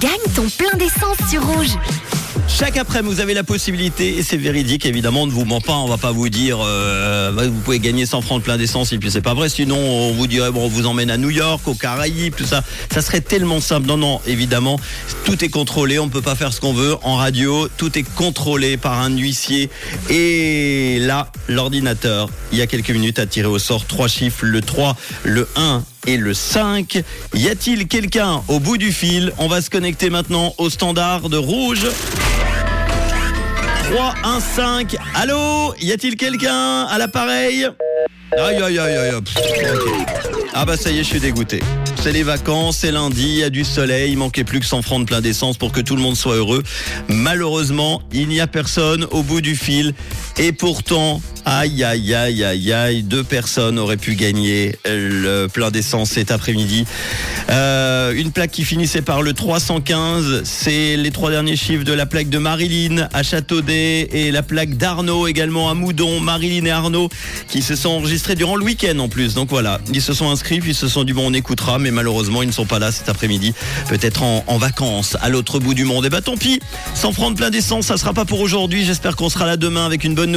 Gagne ton plein d'essence sur Rouge. Chaque après-midi, vous avez la possibilité, et c'est véridique évidemment, on ne vous ment pas, on va pas vous dire euh, vous pouvez gagner 100 francs de plein d'essence et puis c'est pas vrai, sinon on vous dirait bon on vous emmène à New York, aux Caraïbes, tout ça. Ça serait tellement simple. Non, non, évidemment, tout est contrôlé, on ne peut pas faire ce qu'on veut en radio, tout est contrôlé par un huissier. Et là, l'ordinateur, il y a quelques minutes, a tiré au sort trois chiffres, le 3, le 1 et le 5. Y a-t-il quelqu'un au bout du fil? On va se connecter maintenant au standard de rouge. 3, 1, 5. Allô? Y a-t-il quelqu'un à l'appareil? Aïe aïe aïe aïe. Pff, ok. Ah bah ça y est, je suis dégoûté. C'est les vacances, c'est lundi, il y a du soleil, il manquait plus que 100 francs de plein d'essence pour que tout le monde soit heureux. Malheureusement, il n'y a personne au bout du fil. Et pourtant, aïe aïe aïe aïe aïe, deux personnes auraient pu gagner le plein d'essence cet après-midi. Euh, une plaque qui finissait par le 315, c'est les trois derniers chiffres de la plaque de Marilyn à Châteaudet et la plaque d'Arnaud également à Moudon. Marilyn et Arnaud qui se sont enregistrés durant le week-end en plus. Donc voilà, ils se sont inscrits, puis ils se sont dit bon on écoutera, mais malheureusement ils ne sont pas là cet après-midi, peut-être en, vacances à l'autre bout du monde. Et bah tant pis, sans prendre plein d'essence, ça sera pas pour aujourd'hui. J'espère qu'on sera là demain avec une bonne